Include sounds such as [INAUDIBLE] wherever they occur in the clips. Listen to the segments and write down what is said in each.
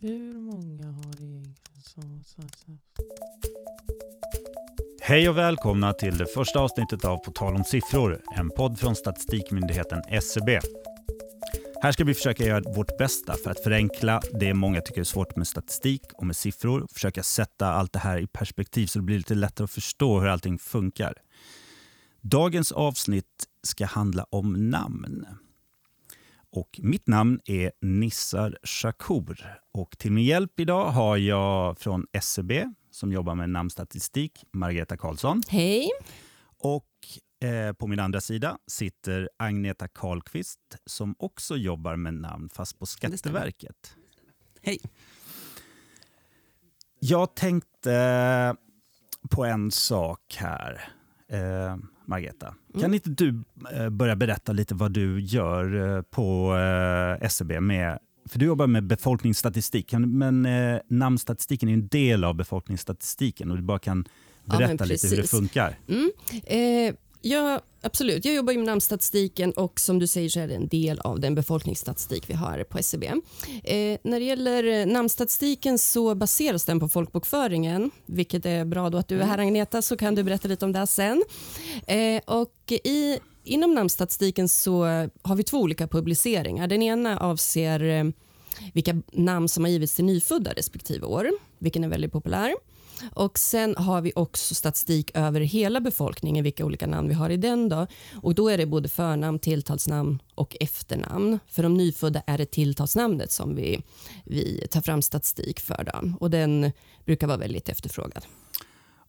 Hur många har egentligen som satsat? Hej och välkomna till det första avsnittet av På tal om siffror, en podd från statistikmyndigheten SCB. Här ska vi försöka göra vårt bästa för att förenkla det många tycker är svårt med statistik och med siffror. Försöka sätta allt det här i perspektiv så det blir lite lättare att förstå hur allting funkar. Dagens avsnitt ska handla om namn. Och mitt namn är Nissar Shakur. Och till min hjälp idag har jag från SCB som jobbar med namnstatistik, Margareta Karlsson. Hej. Och eh, på min andra sida sitter Agneta Karlqvist som också jobbar med namn, fast på Skatteverket. Hej. Jag tänkte på en sak här. Eh, Margareta, Mm. kan inte du eh, börja berätta lite vad du gör eh, på eh, SCB med för du jobbar med befolkningsstatistik, men eh, namnstatistiken är en del av befolkningsstatistiken och du bara kan Ja, berätta lite hur det funkar. Mm. Eh, ja, absolut. Jag jobbar ju med namnstatistiken och som du säger så är det en del av den befolkningsstatistik vi har på SCB. Eh, när det gäller eh, namnstatistiken så baseras den på folkbokföringen, vilket är bra då att du är här Agneta, så kan du berätta lite om det sen. Eh, och i, inom namnstatistiken så har vi två olika publiceringar. Den ena avser eh, vilka namn som har givits till nyfödda respektive år, vilken är väldigt populär. Och Sen har vi också statistik över hela befolkningen, vilka olika namn vi har i den. Då. Och då är det både förnamn, tilltalsnamn och efternamn. För de nyfödda är det tilltalsnamnet som vi, vi tar fram statistik för. Då. Och Den brukar vara väldigt efterfrågad.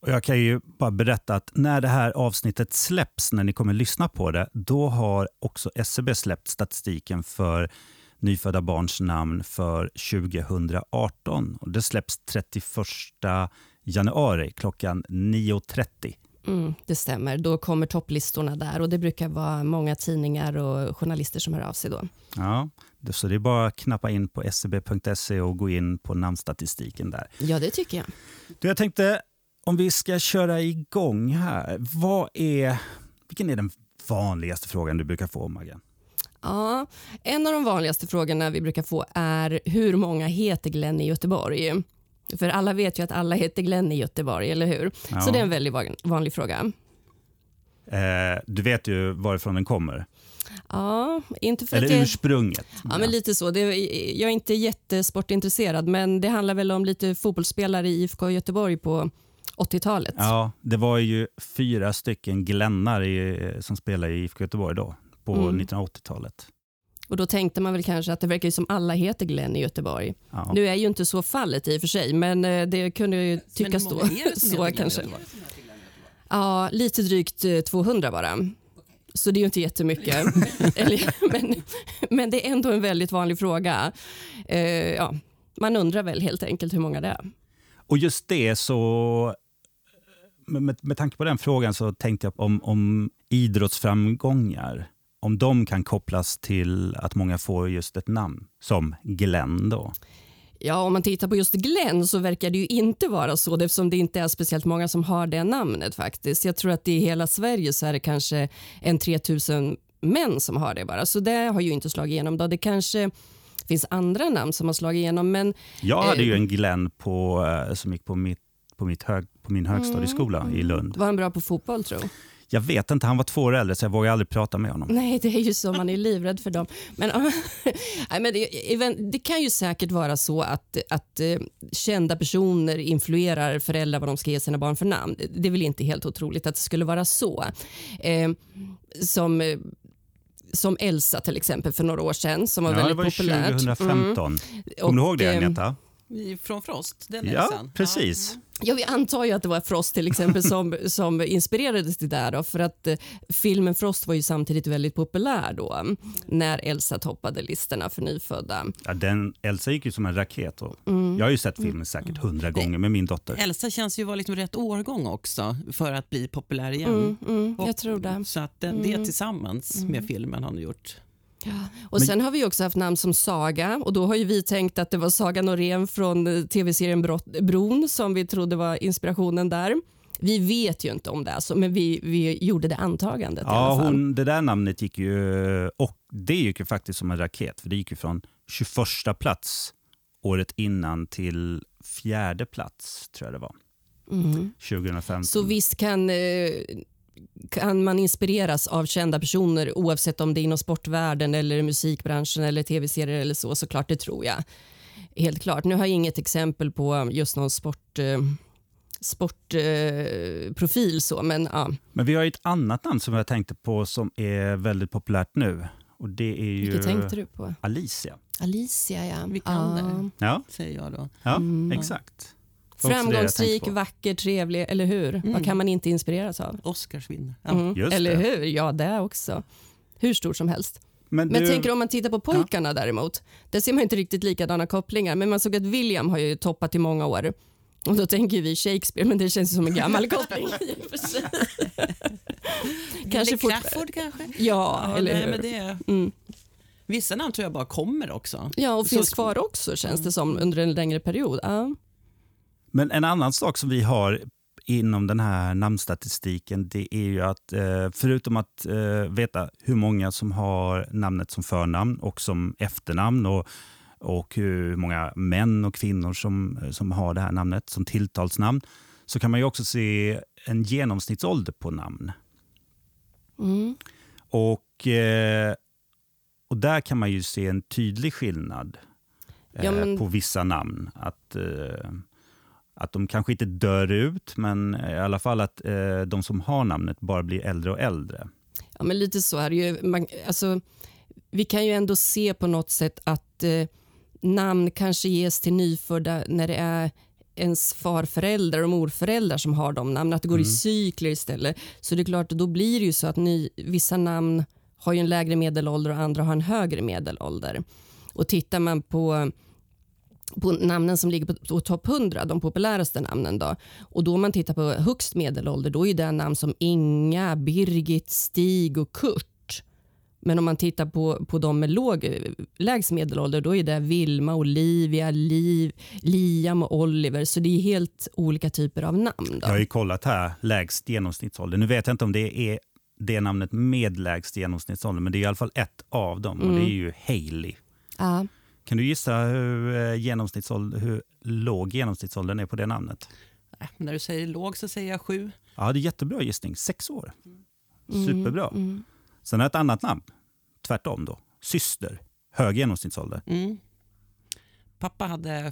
Och jag kan ju bara berätta att när det här avsnittet släpps, när ni kommer lyssna på det, då har också SCB släppt statistiken för nyfödda barns namn för 2018. Och det släpps 31 januari klockan 9.30. Mm, det stämmer. Då kommer topplistorna där och det brukar vara många tidningar och journalister som hör av sig då. Ja, så det är bara att knappa in på scb.se och gå in på namnstatistiken där. Ja, det tycker jag. Du, jag tänkte, om vi ska köra igång här, vad är, vilken är den vanligaste frågan du brukar få, Maggan? Ja, en av de vanligaste frågorna vi brukar få är hur många heter Glenn i Göteborg? För alla vet ju att alla heter Glenn i Göteborg, eller hur? Ja. Så det är en väldigt van- vanlig fråga. Eh, du vet ju varifrån den kommer. Ja, inte för att Eller jag... ursprunget. Ja, men lite så. Det, jag är inte jättesportintresserad, men det handlar väl om lite fotbollsspelare i IFK Göteborg på 80-talet. Ja, det var ju fyra stycken Glennar i, som spelade i IFK Göteborg då, på Mm. 1980-talet. Och Då tänkte man väl kanske att det verkar som alla heter Glenn i Göteborg. Ja. Nu är ju inte så fallet i och för sig, men eh, det kunde ju tyckas då. så kanske. Ja, lite drygt eh, 200 bara. Så det är ju inte jättemycket. [LAUGHS] Eller, men, men det är ändå en väldigt vanlig fråga. Eh, ja, man undrar väl helt enkelt hur många det är. Och just det så, med, med, med tanke på den frågan så tänkte jag om, om idrottsframgångar, om de kan kopplas till att många får just ett namn, som Glenn då. Ja, om man tittar på just Glenn så verkar det ju inte vara så eftersom det inte är speciellt många som har det namnet faktiskt. Jag tror att i hela Sverige så är det kanske en 3000 män som har det bara. Så det har ju inte slagit igenom. Då. Det kanske finns andra namn som har slagit igenom men Jag hade Eh. ju en Glenn på, eh, som gick på, mitt, på, mitt hög, på min högstadieskola i Lund. var han bra på fotboll tror jag. Vet inte, han var två år äldre så jag vågade aldrig prata med honom. Nej, det är ju så. Man är livrädd för dem. Men, [LAUGHS] nej, men det, det kan ju säkert vara så att, att eh, kända personer influerar föräldrar vad de ska ge sina barn för namn. Det är väl inte helt otroligt att det skulle vara så. Eh, som, eh, som Elsa till exempel för några år sedan som var Ja, det väldigt var ju populärt. 2015. Mm. Kommer du ihåg det Och, eh, Agneta? Från Frost, den Ja, Elsan. precis. Ja, vi antar ju att det var Frost till exempel som, [LAUGHS] som inspirerades till det där då, för att eh, filmen Frost var ju samtidigt väldigt populär då när Elsa toppade listorna för nyfödda. Ja, den, Elsa gick ju som en raket. Och Mm. Jag har ju sett filmen säkert hundra gånger med min dotter. Elsa känns ju vara liksom rätt årgång också för att bli populär igen. Mm, mm, jag tror det. Så att det, det tillsammans med filmen har ni gjort. Och Sen har vi också haft namn som Saga och då har ju vi tänkt att det var Saga Norén från eh, tv-serien Bron som vi trodde var inspirationen där. Vi vet ju inte om det är så, men vi, vi gjorde det antagandet Ja, hon, det där namnet gick ju, och det gick ju faktiskt som en raket, för det gick ju från 21 plats året innan till fjärde plats, tror jag det var. Mm. 2015. Så visst kan, eh, kan man inspireras av kända personer oavsett om det är inom sportvärlden eller musikbranschen eller tv-serier eller så, såklart det tror jag. Helt klart. Nu har jag inget exempel på just någon sport eh, sportprofil eh, profil så, men ja. Men vi har ett annat namn som jag tänkte på som är väldigt populärt nu. Och det är ju Vilket tänkte du på? Alicia. Alicia, ja. Vi kan ja. det. Ja, Säger jag då. ja Mm. exakt. Framgångsrik, vacker, trevlig, eller hur? Vad Mm. kan man inte inspireras av? Oscarsvinnare. Ja. Mm. Eller det. hur? Ja, det också. Hur stor som helst. Men, Men du, jag tänker om man tittar på pojkarna däremot. Där ser man inte riktigt likadana kopplingar. Men man såg att William har ju toppat i många år. Och då tänker vi Shakespeare, men det känns som en gammal [LAUGHS] koppling i och för sig. kanske. Crafoord kanske? Ja, eller nej, hur? men det, Mm. vissa namn tror jag bara kommer också. Ja, och Så- finns kvar också känns det som under en längre period. Ja. Men en annan sak som vi har inom den här namnstatistiken det är ju att eh, förutom att eh, veta hur många som har namnet som förnamn och som efternamn och, och hur många män och kvinnor som, som har det här namnet som tilltalsnamn så kan man ju också se en genomsnittsålder på namn. Mm. Och, eh, och där kan man ju se en tydlig skillnad eh, Ja, men- på vissa namn. Att, eh, att de kanske inte dör ut, men i alla fall att eh, de som har namnet bara blir äldre och äldre. Ja, men lite så är det ju. Man, alltså, vi kan ju ändå se på något sätt att eh, namn kanske ges till nyfödda när det är ens farföräldrar och morföräldrar som har de namnen, att det går i cykler istället. Så det är klart, då blir det ju så att ny, vissa namn har ju en lägre medelålder och andra har en högre medelålder. Och tittar man på på namnen som ligger på, topp 100, de populäraste namnen. Då. Och då om man tittar på högst medelålder, då är det namn som Inga, Birgit, Stig och Kurt. Men om man tittar på, på de med låg, lägst medelålder, då är det Vilma, Olivia, Liv, Liam och Oliver. Så det är helt olika typer av namn. Då. Jag har ju kollat här, lägst genomsnittsålder. Nu vet jag inte om det är det namnet med lägst genomsnittsålder, men det är i alla fall ett av dem och det är ju Hailey. Ja. Kan du gissa hur, eh, genomsnittsålder, hur låg genomsnittsåldern är på det namnet? Äh, när du säger låg så säger jag sju. Ja, det är jättebra gissning. Sex år. Superbra. Mm. Sen har jag ett annat namn. Tvärtom då. Syster. Hög genomsnittsålder. Mm. Pappa hade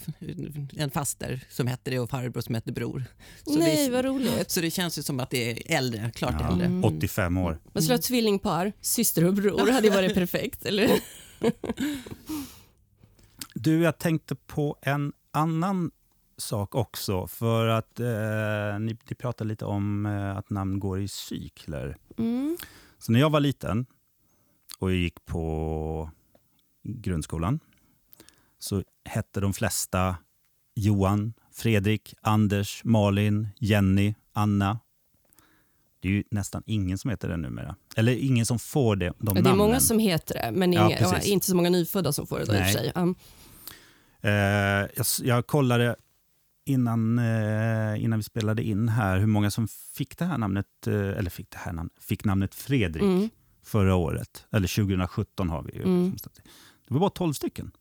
en faster som hette det och farbror som hette bror. Så, Nej, vi, vad roligt. så det känns ju som att det är äldre, klart Ja, äldre. 85 år. Man skulle ha tvillingpar, syster och bror, hade varit perfekt. Eller? [LAUGHS] Du, jag tänkte på en annan sak också. För att eh, ni, ni pratade lite om eh, att namn går i cykler. Mm. Så när jag var liten och jag gick på grundskolan så hette de flesta Johan, Fredrik, Anders, Malin, Jenny, Anna. Det är ju nästan ingen som heter det numera. Eller ingen som får det, de Ja, det är namnen. många som heter det, men inga, ja, inte så många nyfödda som får det. Då, i och för sig. Ja. Eh, jag, jag kollade innan, eh, innan vi spelade in här hur många som fick det här namnet, eh, eller fick det här namnet, fick namnet Fredrik Mm. förra året. Eller 2017 har vi ju. Mm. Det var bara 12 stycken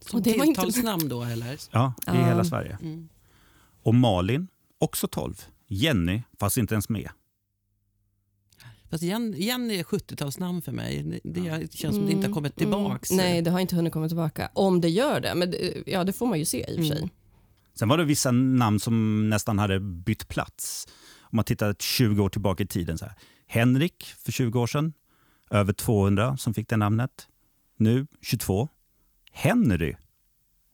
Som var inte- tilltalsnamn då eller? ja, i Ja. hela Sverige. Mm. Och Malin, också 12. Jenny, fast inte ens med. Fast Jen- Jenny är 70-talsnamn för mig. Det, det känns som det inte har kommit tillbaks. Mm. Nej, det har inte hunnit komma tillbaka. Om det gör det, men det, ja, det får man ju se i och för sig. Mm. Sen var det vissa namn som nästan hade bytt plats. Om man tittar 20 år tillbaka i tiden. Så här. Henrik för 20 år sedan, över 200 som fick det namnet. Nu 22. Henry,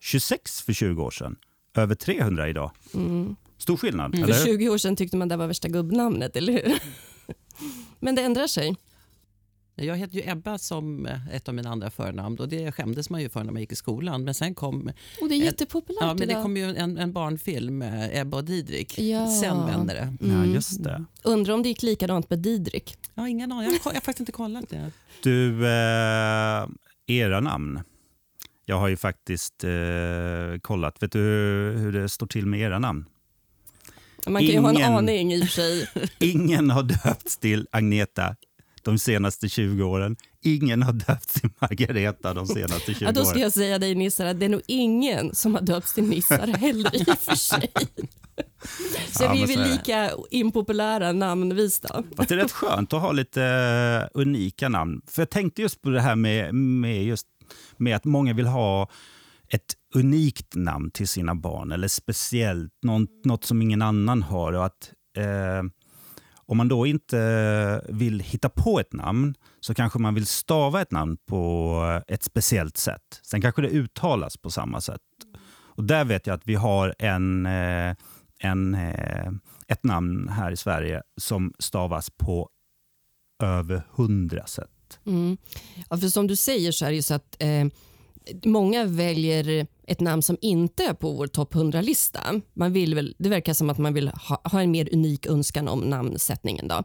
26 för 20 år sedan, över 300 idag. Mm. Stor skillnad, Mm. För hur? 20 år sedan tyckte man det var värsta gubbnamnet, eller hur? [LAUGHS] men det ändrar sig. Jag heter ju Ebba som ett av mina andra förnamn och det skämdes man ju för när man gick i skolan. Men sen kom, Och det är jättepopulärt ja, men det kom ju en, en barnfilm, eh, Ebba och Didrik. Ja. Sen vände det. Ja, Mm. just det. Undrar om det gick likadant med Didrik. Har ingen aning, jag har, jag har faktiskt inte kollat det. Du, eh, era namn. Jag har ju faktiskt eh, kollat. Vet du hur, hur det står till med era namn? Man kan ju ha en Ingen- aning i och för sig. [LAUGHS] Ingen har döpts till Agneta de senaste 20 åren. Ingen har döpt till Margareta de senaste 20 Ja, då ska åren. jag säga dig Nissar att det är nog ingen som har döpts till Nissar heller i och för sig. [LAUGHS] Så Ja, vi är väl lika impopulära namnvis då. Fast det är rätt skönt att ha lite eh, unika namn. För jag tänkte just på det här med, med, just, med att många vill ha ett unikt namn till sina barn eller speciellt, något, något som ingen annan har. Och att, eh, om man då inte vill hitta på ett namn så kanske man vill stava ett namn på ett speciellt sätt. Sen kanske det uttalas på samma sätt. Och där vet jag att vi har en, eh, en, eh, ett namn här i Sverige som stavas på över hundra sätt. Mm. Ja, för som du säger så är det ju så att eh, många väljer ett namn som inte är på vår topp 100-lista. Man vill väl, det verkar som att man vill ha, ha en mer unik önskan om namnsättningen. Då.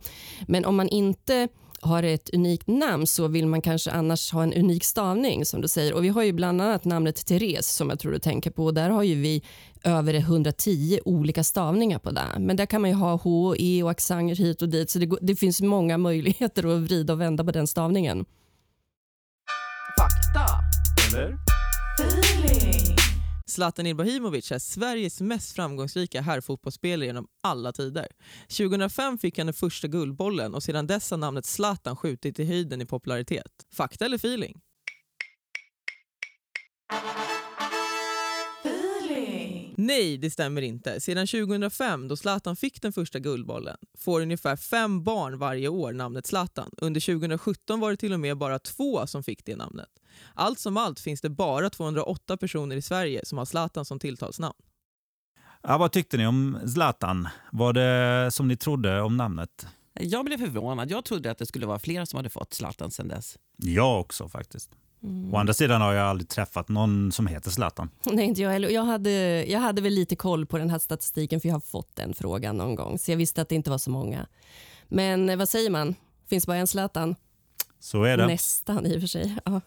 Men om man inte har ett unikt namn så vill man kanske annars ha en unik stavning som du säger. Och vi har ju bland annat namnet Therese som jag tror du tänker på. Där har ju vi över 110 olika stavningar på det. Men där kan man ju ha H E och accenter hit och dit. Så det, det finns många möjligheter att vrida och vända på den stavningen. Eller? Feeling. Zlatan Ibrahimovic är Sveriges mest framgångsrika herrfotbollsspelare genom alla tider. 2005 fick han den första guldbollen och sedan dess har namnet Zlatan skjutit i höjden i popularitet. Fakta eller feeling? Nej, det stämmer inte. Sedan 2005, då Zlatan fick den första guldbollen, får ungefär fem barn varje år namnet Zlatan. Under 2017 var det till och med bara två som fick det namnet. Allt som allt finns det bara 208 personer i Sverige som har Zlatan som tilltalsnamn. Ja, vad tyckte ni om Zlatan? Var det som ni trodde om namnet? Jag blev förvånad. Jag trodde att det skulle vara fler som hade fått Zlatan sen dess. Jag också faktiskt. Mm. Å andra sidan har jag aldrig träffat någon som heter Zlatan. [LAUGHS] Nej, inte jag heller. Jag hade, jag hade väl lite koll på den här statistiken för jag har fått den frågan någon gång. Så jag visste att det inte var så många. Men eh, vad säger man? Finns bara en Zlatan? Så är det. Nästan i och för sig. Ja.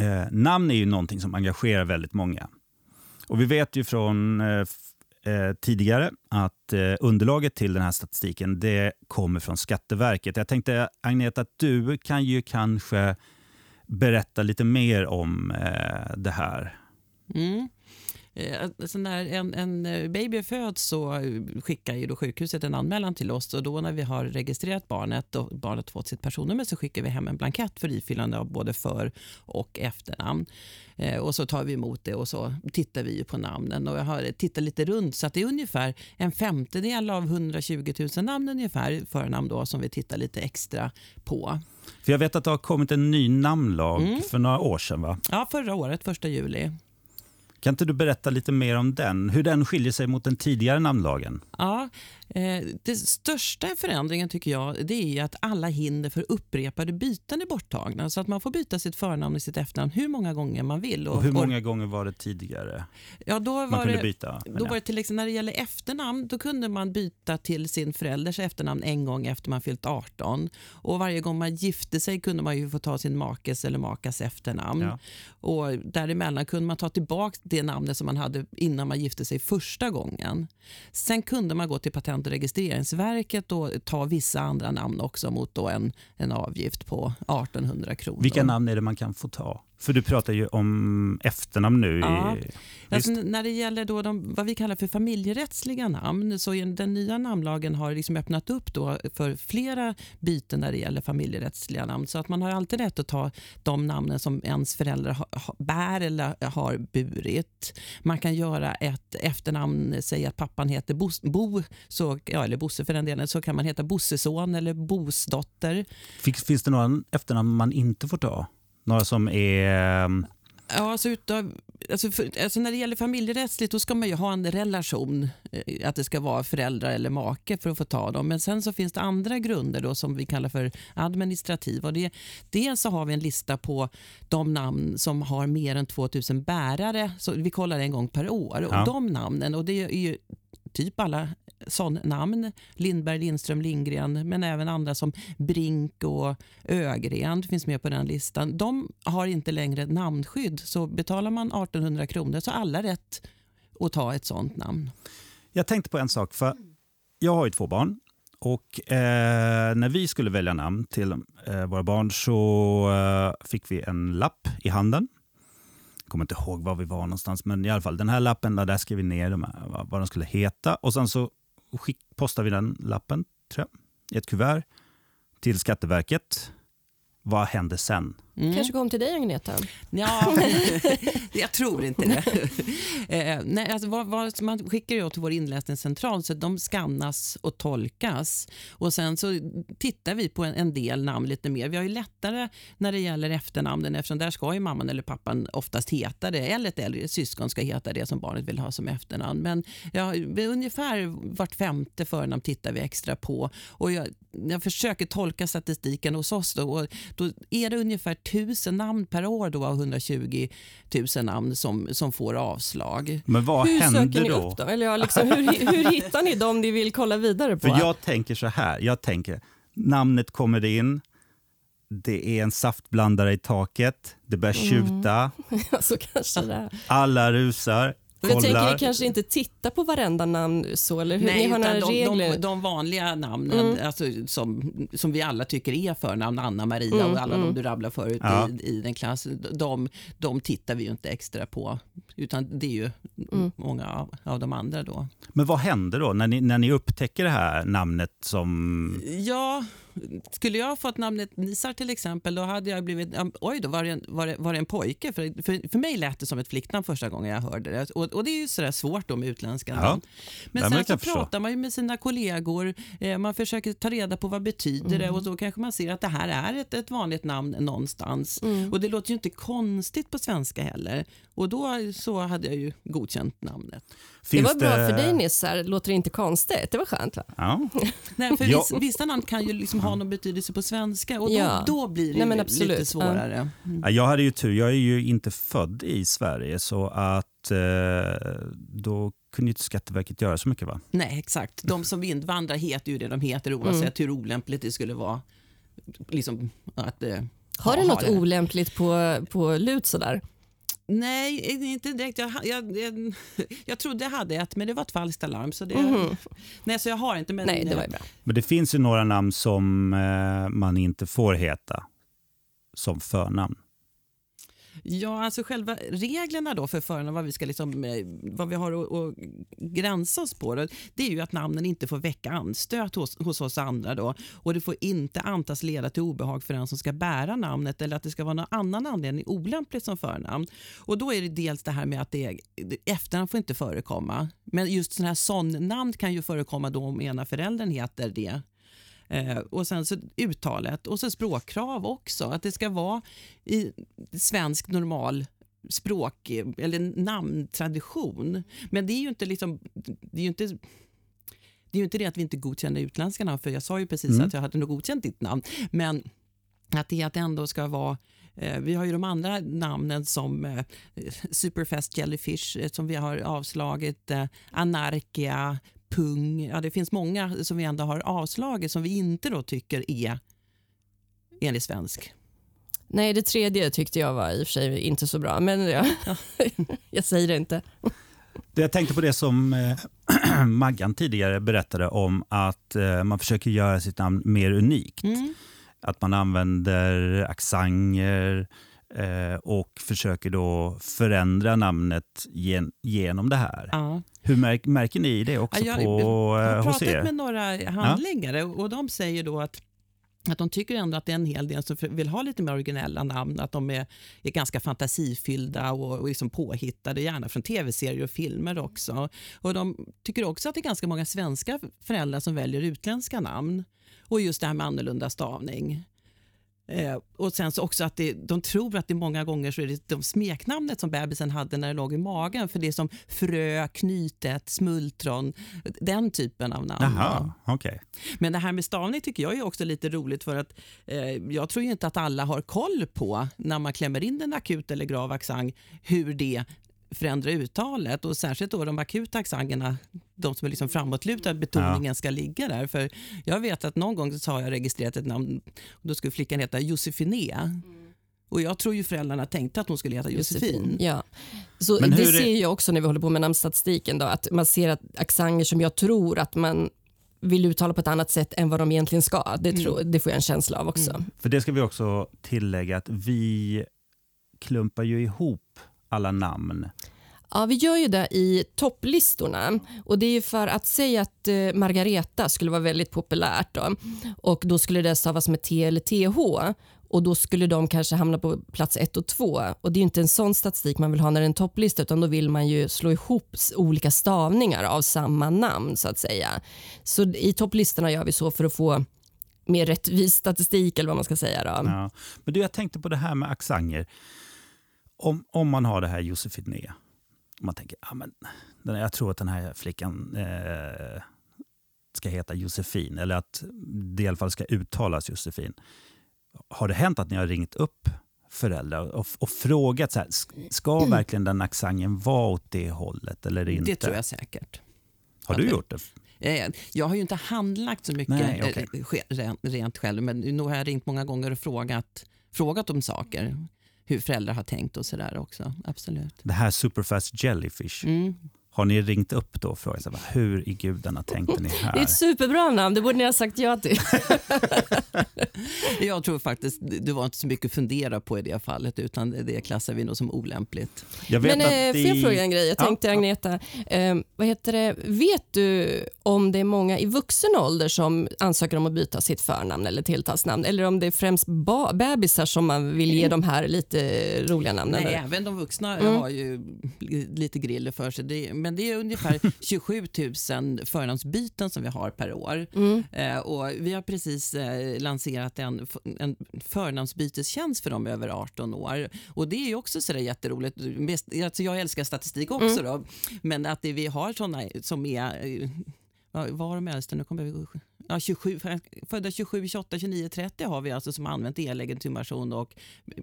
Eh, namn är ju någonting som engagerar väldigt många. Och vi vet ju från eh, eh, tidigare att eh, underlaget till den här statistiken det kommer från Skatteverket. Jag tänkte Agneta att du kan ju kanske berätta lite mer om eh, det här. Mm. Eh, alltså när en, en eh, baby föds så eh, skickar ju då sjukhuset en anmälan till oss och då när vi har registrerat barnet och barnet fått sitt personnummer så skickar vi hem en blankett för ifyllande av både för och efternamn. Eh, och så tar vi emot det och så tittar vi på namnen och jag har tittat lite runt så att det är ungefär en femtedel av 120 000 namn ungefär förnamn då som vi tittar lite extra på. För Jag vet att det har kommit en ny namnlag Mm. för några år sedan. Va? Ja, förra året, första juli. Kan inte du berätta lite mer om den? Hur den skiljer sig mot den tidigare namnlagen? Ja, eh, det största förändringen tycker jag det är att alla hinder för upprepade byten är borttagna. Så att man får byta sitt förnamn och sitt efternamn hur många gånger man vill. Och hur många gånger var det tidigare ja, då man var kunde det, byta? Då var det till exempel när det gäller efternamn, då kunde man byta till sin förälders efternamn en gång efter man fyllt 18. Och varje gång man gifte sig kunde man ju få ta sin makes eller makas efternamn. Ja. Och däremellan kunde man ta tillbaka det namnet som man hade innan man gifte sig första gången. Sen kunde man gå till Patent och registreringsverket och ta vissa andra namn också mot då en, en avgift på 1800 kronor. Vilka namn är det man kan få ta? För du pratar ju om efternamn nu. Ja. I, Alltså, när det gäller då de, vad vi kallar för familjerättsliga namn så den nya namnlagen har liksom öppnat upp då för flera byten när det gäller familjerättsliga namn. Så att man har alltid rätt att ta de namnen som ens föräldrar ha, ha, bär eller har burit. Man kan göra ett efternamn, säga att pappan heter Bo, Bo så, ja, eller Bosse för den delen, så kan man heta Bosseson eller Bosdotter. Finns, finns det några efternamn man inte får ta? Några som är... um, Ja, alltså utav, alltså för, alltså när det gäller familjerättsligt då ska man ju ha en relation, eh, att det ska vara föräldrar eller make för att få ta dem. Men sen så finns det andra grunder då som vi kallar för administrativa. Och det, dels så har vi en lista på de namn som har mer än 2000 bärare. Så vi kollar en gång per år. Ja. Och de namnen, och det är ju typ alla sån namn, Lindberg, Lindström, Lindgren, men även andra som Brink och Ögren finns med på den listan. De har inte längre namnskydd, så betalar man 1800 kronor så har alla rätt att ta ett sånt namn. Jag tänkte på en sak, för jag har ju två barn Och eh, när vi skulle välja namn till eh, våra barn så eh, fick vi en lapp i handen. Jag kommer inte ihåg var vi var någonstans, men i alla fall den här lappen, där, där skrev vi ner de här, vad, vad de skulle heta. Och sen så skick, postade vi den lappen, tror jag, i ett kuvert till Skatteverket. Vad händer sen? Mm. Kanske kom till dig Agneta? Ja, [LAUGHS] jag tror inte det. [LAUGHS] eh, nej, alltså, vad, vad, man skickar ju till vår inläsningscentral så de skannas och tolkas. Och Sen så tittar vi på en, en, del namn lite mer. Vi har ju lättare när det gäller efternamnen eftersom där ska ju mamman eller pappan oftast heta det eller ett äldre syskon ska heta det som barnet vill ha som efternamn. Men ja, ungefär vart femte förnamn tittar vi extra på. Och jag, jag försöker tolka statistiken hos oss då, och då är det ungefär tusen namn per år då av 120 000 namn som, som får avslag. Men vad hur händer söker ni då? upp då? Eller ja, liksom, hur, hur hittar ni dem ni vill kolla vidare på? För jag tänker så här, jag tänker, namnet kommer in, det är en saftblandare i taket, det börjar tjuta, [LAUGHS] så kanske det är. alla rusar, Jag tänker ni kanske inte titta på varenda namn så, eller hur? Nej, ni har utan några de, regler? de, de vanliga namnen Mm. alltså, som, som vi alla tycker är förnamn, Anna, Maria Mm, och alla mm. de du rabblade förut Ja. i, i den klass, de, de tittar vi ju inte extra på. Utan det är ju Mm. många av, av de andra då. Men vad händer då när ni, när ni upptäcker det här namnet som... Ja, skulle jag ha fått namnet Nisar till exempel, då hade jag blivit, ja, oj då var det en, var det, var det en pojke? För, för, för mig lät det som ett flicknamn första gången jag hörde det. Och, och det är ju sådär svårt då med utländska Ja, namn. Men det sen så förstå. pratar man ju med sina kollegor, eh, man försöker ta reda på vad betyder det och då kanske man ser att det här är ett, ett vanligt namn någonstans. Och det låter ju inte konstigt på svenska heller. Och då så hade jag ju godkänt namnet. Det var bra för dig Nissar, låter det inte konstigt? Det var skönt va? Ja. [LAUGHS] Nej, för Ja. vissa, namn kan ju liksom ha någon betydelse på svenska och då, Ja. då blir det Nej, men ju absolut. lite svårare. Mm. Ja, Jag hade ju tur, jag är ju inte född i Sverige så att eh, då kunde ju inte Skatteverket göra så mycket va? Nej, exakt. De som invandrar heter ju det de heter oavsett hur olämpligt det skulle vara. Liksom att, eh, Har ha- du ha något det. olämpligt på, på lut sådär? Nej, inte direkt. Jag, jag, jag, [LAUGHS] jag trodde jag hade ett, men det var ett falskt alarm. Så det, Mhm. Nej, så jag har inte. Men, Nej, det var ju bra. Men det finns ju några namn som eh, man inte får heta som förnamn. Ja, alltså själva reglerna då för förnamn, vad vi, ska liksom, eh, vad vi har att, att gränsa oss på, då, det är ju att namnen inte får väcka anstöt hos, hos oss andra. Då, och Det får inte antas leda till obehag för den som ska bära namnet eller att det ska vara någon annan anledning olämpligt som förnamn. Och Då är det dels det här med att det, är- efternamn får inte förekomma. Men just sådana här son-namn kan ju förekomma då om ena föräldern heter det. Eh, och sen så uttalet och så språkkrav också. Att det ska vara i svensk normal språk eller namntradition. Men det är ju inte liksom, det är ju inte det är ju inte det att vi inte godkänner utländska namn, för jag sa ju precis Mm. att jag hade nog godkänt ditt namn. Men att det att ändå ska vara eh, vi har ju de andra namnen som eh, Superfast Jellyfish eh, som vi har avslagit, Anarkia, Pung. Ja, det finns många som vi ändå har avslagit som vi inte då tycker är enligt svensk. Nej, det tredje tyckte jag var i och för sig inte så bra, men ja. [LAUGHS] jag säger det inte. Det Jag tänkte på det som eh, [CLEARS THROAT] Maggan tidigare berättade om att eh, man försöker göra sitt namn mer unikt. Mm. Att man använder accenter och försöker då förändra namnet gen, genom det här. Ja. Hur märk, märker ni det också Ja, jag, på, jag har eh, pratat med några handläggare och de säger då att att de tycker ändå att det är en hel del som vill ha lite mer originella namn, att de är, är ganska fantasifyllda och, och liksom påhittade, gärna från tv-serier och filmer också. Och De tycker också att det är ganska många svenska föräldrar som väljer utländska namn. Och just det här med annorlunda stavning. Eh, och sen så också att det, de tror att det många gånger så är det de smeknamnet som bebisen hade när det låg i magen. För det är som frö, knytet, smultron, den typen av namn. Jaha, okej. Men det här med stavning tycker jag är också lite roligt för att eh, jag tror ju inte att alla har koll på när man klämmer in en akut eller grav accent hur det förändrar uttalet och särskilt då de akuta accenterna, de som är liksom framåtlutade, betoningen ska ligga där. För jag vet att någon gång så har jag registrerat ett namn och då skulle flickan heta Josefiné. Och jag tror ju föräldrarna tänkte att hon skulle heta Josefin. Ja. Så Men det ser jag också när vi håller på med namnstatistiken. Då, att man ser att accenter som jag tror att man vill uttala på ett annat sätt än vad de egentligen ska. Det, tror, det får jag en känsla av också. Mm. För det ska vi också tillägga att vi klumpar ju ihop alla namn. Ja, vi gör ju det i topplistorna. Och Det är ju för att säga att eh, Margareta skulle vara väldigt populärt då. och då skulle det stavas med T eller TH och då skulle de kanske hamna på plats ett och två. Och Det är inte en sån statistik man vill ha när det är en topplista utan då vill man ju slå ihop olika stavningar av samma namn så att säga. Så i topplistorna gör vi så för att få mer rättvis statistik eller vad man ska säga. Då. Ja. Men du, jag tänkte på det här med accenter. Om, om man har det här Josefiné, man tänker ah, men, den, jag tror att den här flickan eh, ska heta Josefin, eller att det i alla fall ska uttalas Josefin. Har det hänt att ni har ringt upp föräldrar och, och frågat så här, sk- ska verkligen den accenten vara åt det hållet eller inte? Det tror jag säkert. Har du gjort det? Eh, Jag har ju inte handlagt så mycket Nej, eh, okej. ske- rent, själv, men nog har jag ringt många gånger och frågat, frågat om saker. Hur föräldrar har tänkt och sådär också. Absolut. Det här Superfast Jellyfish, Mm. Har ni ringt upp då och frågat här, hur i gudarna tänkte ni här? Det är ett superbra namn, det borde ni ha sagt ja till. [LAUGHS] Jag tror faktiskt det var inte så mycket att fundera på i det fallet, utan det klassar vi nog som olämpligt. Jag vet Men att eh, får jag fråga en grej? Jag Ja, tänkte ja. Agneta, eh, vad heter det? vet du om det är många i vuxen ålder som ansöker om att byta sitt förnamn eller tilltalsnamn eller om det är främst bebisar som man vill ge de här lite roliga namnen? Nej, även de vuxna Mm. har ju li- lite griller för sig. Det, men det är ungefär 27 000 förnamnsbyten som vi har per år. Mm. Eh, och vi har precis eh, lanserat en, en förnamnsbytestjänst för dem över 18 år. Och Det är också så där jätteroligt. Alltså jag älskar statistik också, Mm. då, men att det, vi har såna som är... eh, Vad har de äldsta? Nu kommer vi, ja, 27, födda 27, 28, 29, 30 har vi alltså som har använt e-legitimation och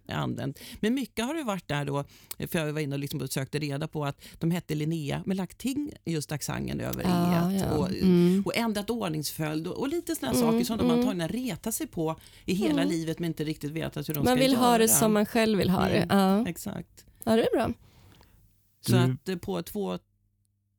använt. Men mycket har det varit där då, för jag var inne och liksom sökte reda på att de hette Linnea men lagt till just accenten över Ah, e ja. och, Mm. och ändrat ordningsföljd och, och lite sådana Mm, saker som de mm. antagligen retar sig på i hela Mm. livet men inte riktigt vetat hur de Man ska vill göra. ha det som man själv vill ha det. Mm. Ja. Exakt. ja, det är bra. Så Du- att eh, på två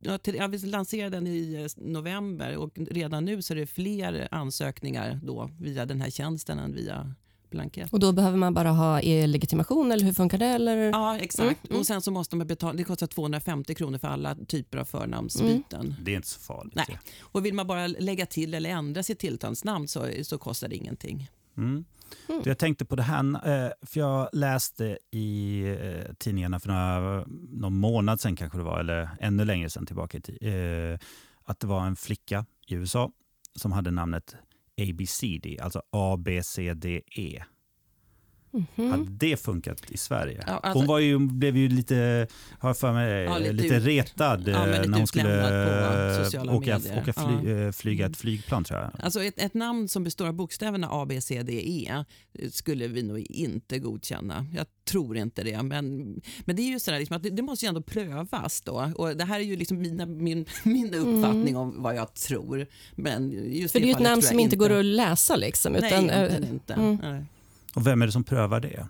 Ja, till, ja, vi lanserade den i eh, november och redan nu så är det fler ansökningar då via den här tjänsten än via blankett. Och då behöver man bara ha e-legitimation eller hur funkar det? Eller? Ja, exakt. Mm, mm. Och sen så måste man betala, det kostar 250 kronor för alla typer av förnamnsbyten. Det är inte så farligt. Nej. Och vill man bara lägga till eller ändra sitt tilltalsnamn så, så kostar det ingenting. Mm. Mm. Jag tänkte på det här, eh, för jag läste i eh, tidningarna för några, någon månad sedan kanske det var, eller ännu längre sedan tillbaka i tid, eh, att det var en flicka i USA som hade namnet ABCD, alltså ABCDE. Mhm. Hade det funkat i Sverige? Ja, alltså- Hon var ju, blev ju lite, har för mig, Ja, lite, lite ut- retad Ja, men eh, lite när hon skulle eh, sociala åka, medier. åka fly, Ja. eh, flyga ett flygplan tror jag. Alltså ett, ett namn som består av bokstäverna A, B, C, D, E skulle vi nog inte godkänna. Jag tror inte det. Men, men det är ju sådär liksom att det, det måste ju ändå prövas då. Och det här är ju liksom mina, min, [LAUGHS] min uppfattning om vad jag tror. Men just Mm. För det är ju ett namn som inte går att läsa. Liksom, Nej, utan, egentligen inte. mm. Nej. Och vem är det som prövar det?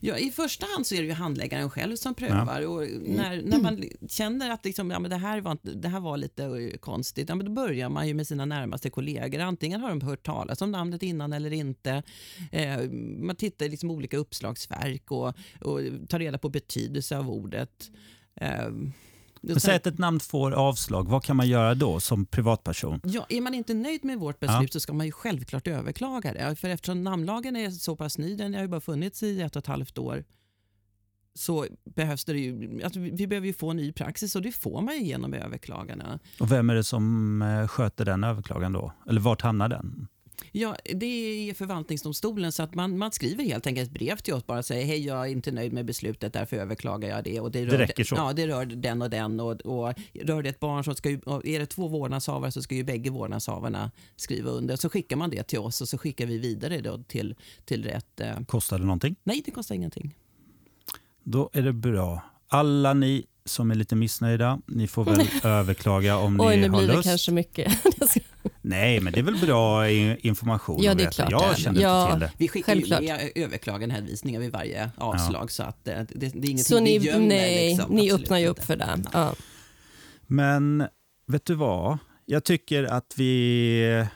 Ja, I första hand så är det ju handläggaren själv som prövar. Och när, när man känner att liksom, ja, men det, här var, det här var lite eh, konstigt, ja, men då börjar man ju med sina närmaste kollegor. Antingen har de hört talas om namnet innan eller inte. Eh, man tittar i liksom olika uppslagsverk och, och tar reda på betydelse av ordet. Eh, Men säg att ett namn får avslag, vad kan man göra då som privatperson? Ja, är man inte nöjd med vårt beslut så ska man ju självklart överklaga det. För eftersom namnlagen är så pass ny, den har ju bara funnits i ett och ett halvt år, så behövs det ju, alltså vi behöver ju få en ny praxis och det får man ju genom överklagarna. Och vem är det som eh, sköter den överklagan då? Eller vart hamnar den? Ja, det är förvaltningsdomstolen så att man, man skriver helt enkelt ett brev till oss bara säger hej jag är inte nöjd med beslutet därför överklagar jag det. Och det, rör, räcker så? Ja, det rör den och den och, och rör det ett barn så ska ju, är det två vårdnadshavare så ska ju bägge vårdnadshavarna skriva under. Så skickar man det till oss och så skickar vi vidare då till, till rätt. Eh, Kostar det någonting? nej, det kostar ingenting. Då är det bra. Alla ni som är lite missnöjda, ni får väl [LAUGHS] överklaga om Oj, ni nu har blir det lust. kanske mycket. [LAUGHS] Nej, men det är väl bra information Ja, att det är klart Jag det kände Ja. inte till det. Vi skickar ju Självklart. med överklaganhänvisningar vid varje avslag så att eh, det, det är ingenting Så vi ni, gömmer. nej, liksom. ni öppnar ju upp för det. Ja. Men vet du vad? jag tycker att vi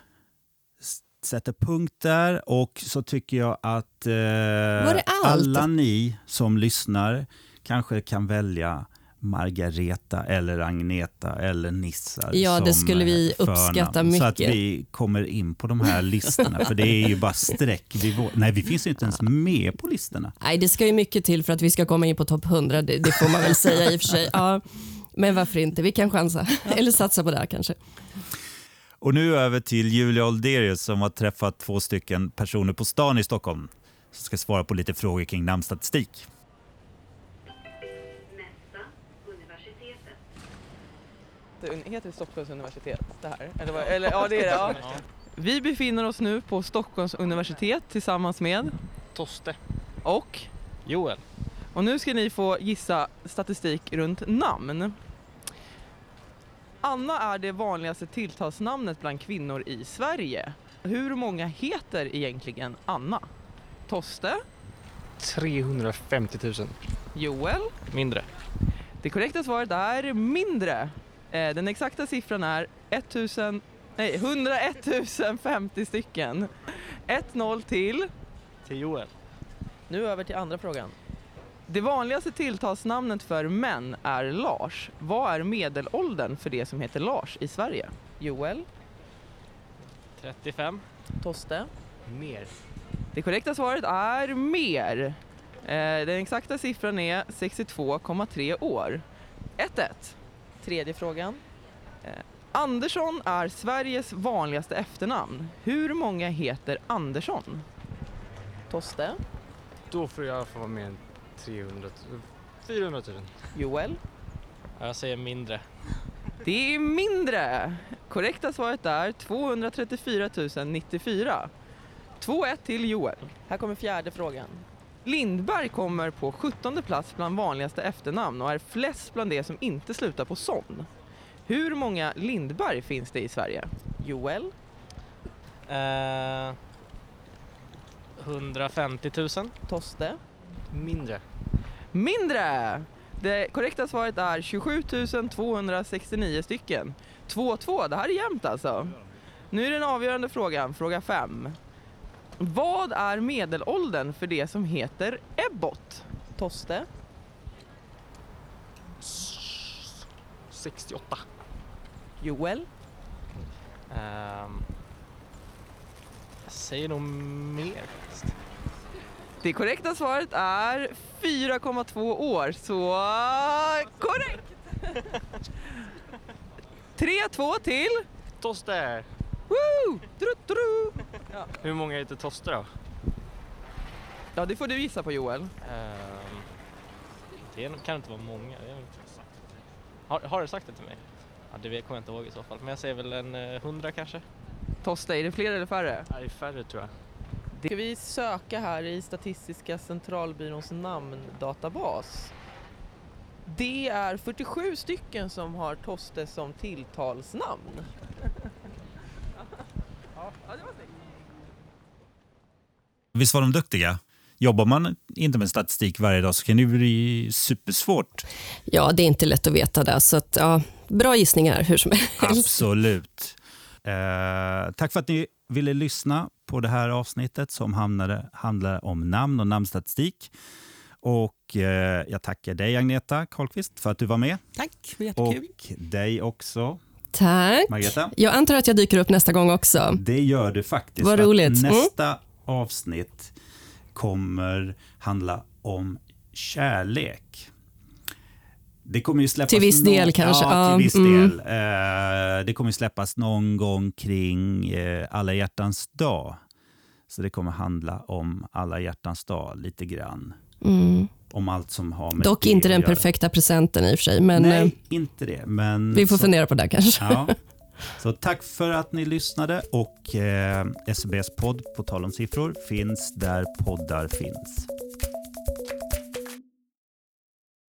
sätter punkt där och så tycker jag att eh, det alla ni som lyssnar kanske kan välja Margareta eller Agneta eller Nissar Ja, det som, skulle vi uppskatta förnamn, Så att mycket. vi kommer in på de här listorna, för det är ju bara streck. Vi, nej, vi finns ju inte ens med på listorna. Nej, det ska ju mycket till för att vi ska komma in på topp 100. Det, det får man väl säga i och för sig. Ja, men varför inte? Vi kan chansa. [LAUGHS] Eller satsa på det här kanske. Och nu över till Julia Olderius som har träffat två stycken personer på stan i Stockholm som ska svara på lite frågor kring namnstatistik. Det heter Stockholms universitet det här? Eller, vad- eller ja, det är det. Ja. Vi befinner oss nu på Stockholms universitet tillsammans med Toste. och Joel. och nu ska ni få gissa statistik runt namn. Anna är det vanligaste tilltalsnamnet bland kvinnor i Sverige. Hur många heter egentligen Anna? Toste, 350 000. Joel. Mindre. Det korrekta svaret är mindre. Eh, Den exakta siffran är 1000, nej, 101 050 stycken. 1-0 till. Till Joel. Nu över till andra frågan. Det vanligaste tilltalsnamnet för män är Lars. Vad är medelåldern för det som heter Lars i Sverige? Joel, 35. Toste. Mer. Det korrekta svaret är mer. Eh, Den exakta siffran är 62,3 år. 1-1. Tredje frågan. Eh, Andersson är Sveriges vanligaste efternamn. Hur många heter Andersson? Toste, Då får jag få vara med än 300 000. 400 000. Joel. Ja, Jag säger mindre. Det är mindre. Korrekta svaret är 234 094. 2-1 till Joel. Här kommer fjärde frågan. Lindberg kommer på 17 plats bland vanligaste efternamn och är flest bland de som inte slutar på son. Hur många Lindberg finns det i Sverige? Joel, Eh, 150 000. Toste. Mindre. Mindre! Det korrekta svaret är 27 269 stycken. 2-2, det här är jämnt alltså. Nu är den avgörande frågan, fråga 5. Vad är medelåldern för det som heter Ebbot? Toste, 68. Joel, Ehm, jag säger nog mer. Det korrekta svaret är 4,2 år, så korrekt! [LAUGHS] 3-2 till... Toste! Woo! Tru, tru. Hur många heter Toste då? Ja, det får du gissa på Joel. Ehm, det är- kan inte vara många. Det är väl inte sagt. Har, har du sagt det till mig? Ja, det kommer jag inte ihåg i så fall. Men jag säger väl en eh, hundra kanske? Tosta, är det fler eller färre? Nej, färre tror jag. Ska vi söka här i Statistiska centralbyråns namndatabas? Det är 47 stycken som har Toste som tilltalsnamn. [LAUGHS] Visst var de duktiga? Jobbar man inte med statistik varje dag så kan det bli supersvårt. Ja, det är inte lätt att veta det. Så att, ja, bra gissningar hur som helst. Absolut. Eh, tack för att ni ville lyssna på det här avsnittet som hamnade, handlar om namn och namnstatistik. Och eh, jag tackar dig Agneta Karlqvist för att du var med. Tack, det var jättekul. Och dig också, Tack. Margareta. Jag antar att jag dyker upp nästa gång också. Det gör du faktiskt. Vad för att roligt. Mm. Avsnitt kommer handla om kärlek. Det kommer ju släppas Till viss del någon- kanske, Ja, till viss mm. del. Eh, det kommer släppas någon gång kring eh, alla hjärtans dag. Så det kommer handla om alla hjärtans dag lite grann. Mm. Om allt som har med Dock inte den perfekta presenten i och för sig. Men eh, Nej, inte det. Men vi får så- fundera på det kanske. Ja. [LAUGHS] Så tack för att ni lyssnade och eh, SBs podd På tal om siffror finns där poddar finns.